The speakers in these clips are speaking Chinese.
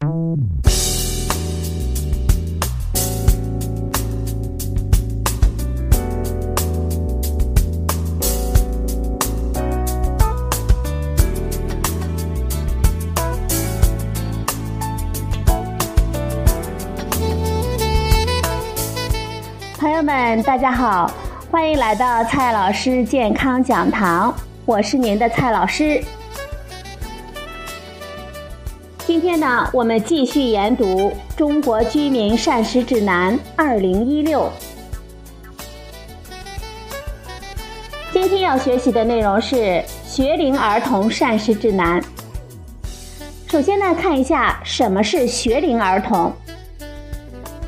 朋友们，大家好，欢迎来到蔡老师健康讲堂，我是您的蔡老师。今天呢，我们继续研读《中国居民膳食指南（二零一六）》。今天要学习的内容是学龄儿童膳食指南。首先呢，看一下什么是学龄儿童。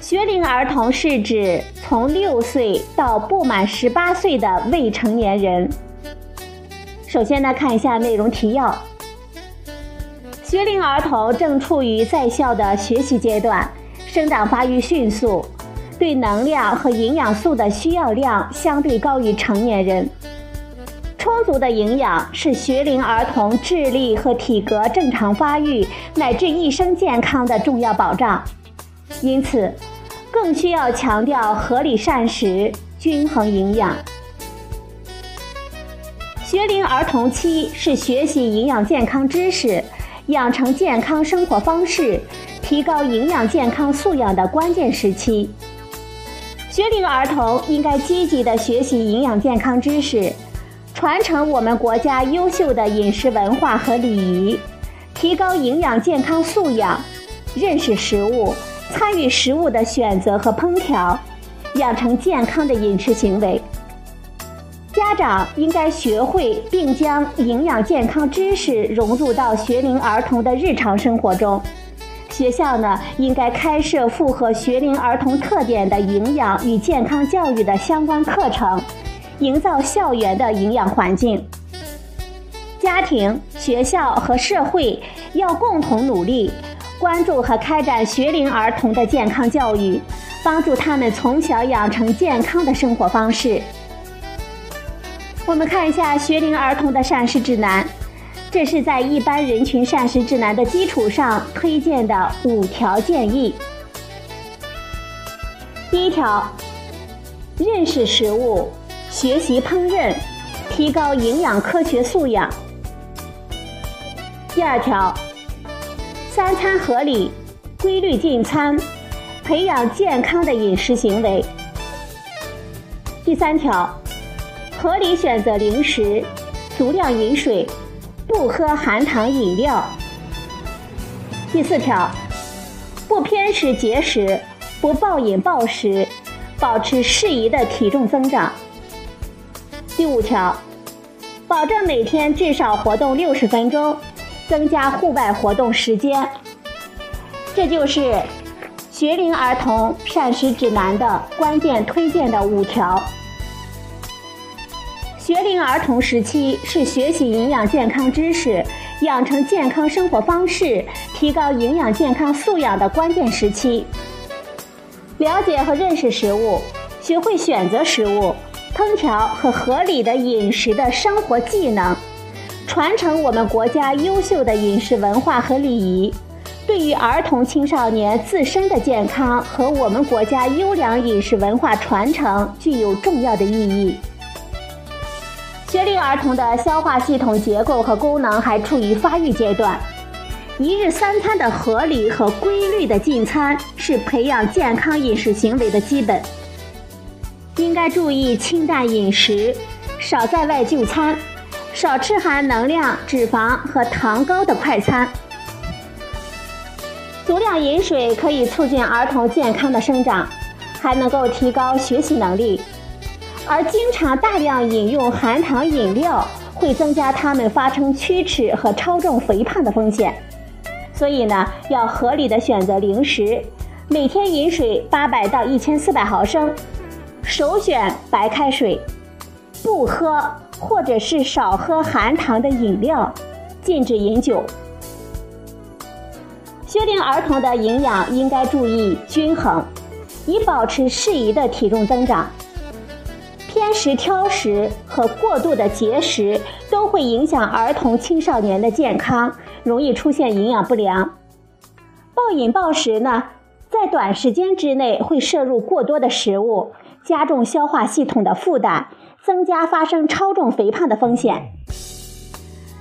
学龄儿童是指从六岁到不满十八岁的未成年人。首先呢，看一下内容提要。学龄儿童正处于在校的学习阶段，生长发育迅速，对能量和营养素的需要量相对高于成年人。充足的营养是学龄儿童智力和体格正常发育乃至一生健康的重要保障，因此。更需要强调合理膳食、均衡营养。学龄儿童期是学习营养健康知识、养成健康生活方式、提高营养健康素养的关键时期。学龄儿童应该积极的学习营养健康知识，传承我们国家优秀的饮食文化和礼仪，提高营养健康素养，认识食物。参与食物的选择和烹调，养成健康的饮食行为。家长应该学会并将营养健康知识融入到学龄儿童的日常生活中。学校呢，应该开设符合学龄儿童特点的营养与健康教育的相关课程，营造校园的营养环境。家庭、学校和社会要共同努力。关注和开展学龄儿童的健康教育，帮助他们从小养成健康的生活方式。我们看一下学龄儿童的膳食指南，这是在一般人群膳食指南的基础上推荐的五条建议。第一条，认识食物，学习烹饪，提高营养科学素养。第二条。三餐合理，规律进餐，培养健康的饮食行为。第三条，合理选择零食，足量饮水，不喝含糖饮料。第四条，不偏食节食，不暴饮暴食，保持适宜的体重增长。第五条，保证每天至少活动六十分钟。增加户外活动时间，这就是学龄儿童膳食指南的关键推荐的五条。学龄儿童时期是学习营养健康知识、养成健康生活方式、提高营养健康素养的关键时期。了解和认识食物，学会选择食物、烹调和合理的饮食的生活技能。传承我们国家优秀的饮食文化和礼仪，对于儿童青少年自身的健康和我们国家优良饮食文化传承具有重要的意义。学龄儿童的消化系统结构和功能还处于发育阶段，一日三餐的合理和规律的进餐是培养健康饮食行为的基本。应该注意清淡饮食，少在外就餐。少吃含能量、脂肪和糖高的快餐，足量饮水可以促进儿童健康的生长，还能够提高学习能力。而经常大量饮用含糖饮料，会增加他们发生龋齿和超重肥胖的风险。所以呢，要合理的选择零食，每天饮水八百到一千四百毫升，首选白开水，不喝。或者是少喝含糖的饮料，禁止饮酒。学龄儿童的营养应该注意均衡，以保持适宜的体重增长。偏食、挑食和过度的节食都会影响儿童青少年的健康，容易出现营养不良。暴饮暴食呢，在短时间之内会摄入过多的食物，加重消化系统的负担，增加发生超重肥胖的风险。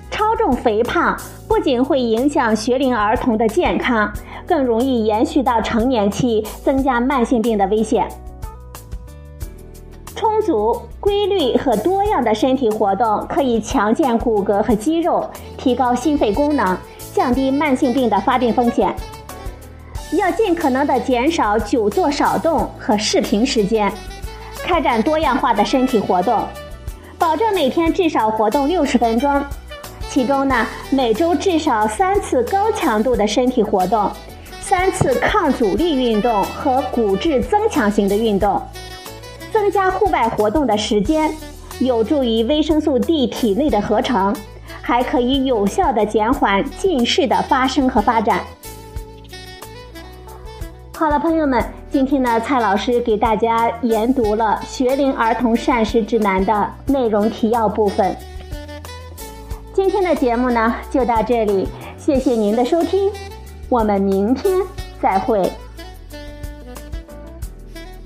超重肥胖不仅会影响学龄儿童的健康，更容易延续到成年期，增加慢性病的危险。充足、规律和多样的身体活动可以强健骨骼和肌肉，提高心肺功能，降低慢性病的发病风险。要尽可能的减少久坐少动和视频时间，开展多样化的身体活动，保证每天至少活动六十分钟。其中呢，每周至少三次高强度的身体活动，三次抗阻力运动和骨质增强型的运动，增加户外活动的时间，有助于维生素 D 体内的合成，还可以有效的减缓近视的发生和发展。好了，朋友们，今天呢，蔡老师给大家研读了《学龄儿童膳食指南》的内容提要部分。今天的节目呢，就到这里，谢谢您的收听，我们明天再会。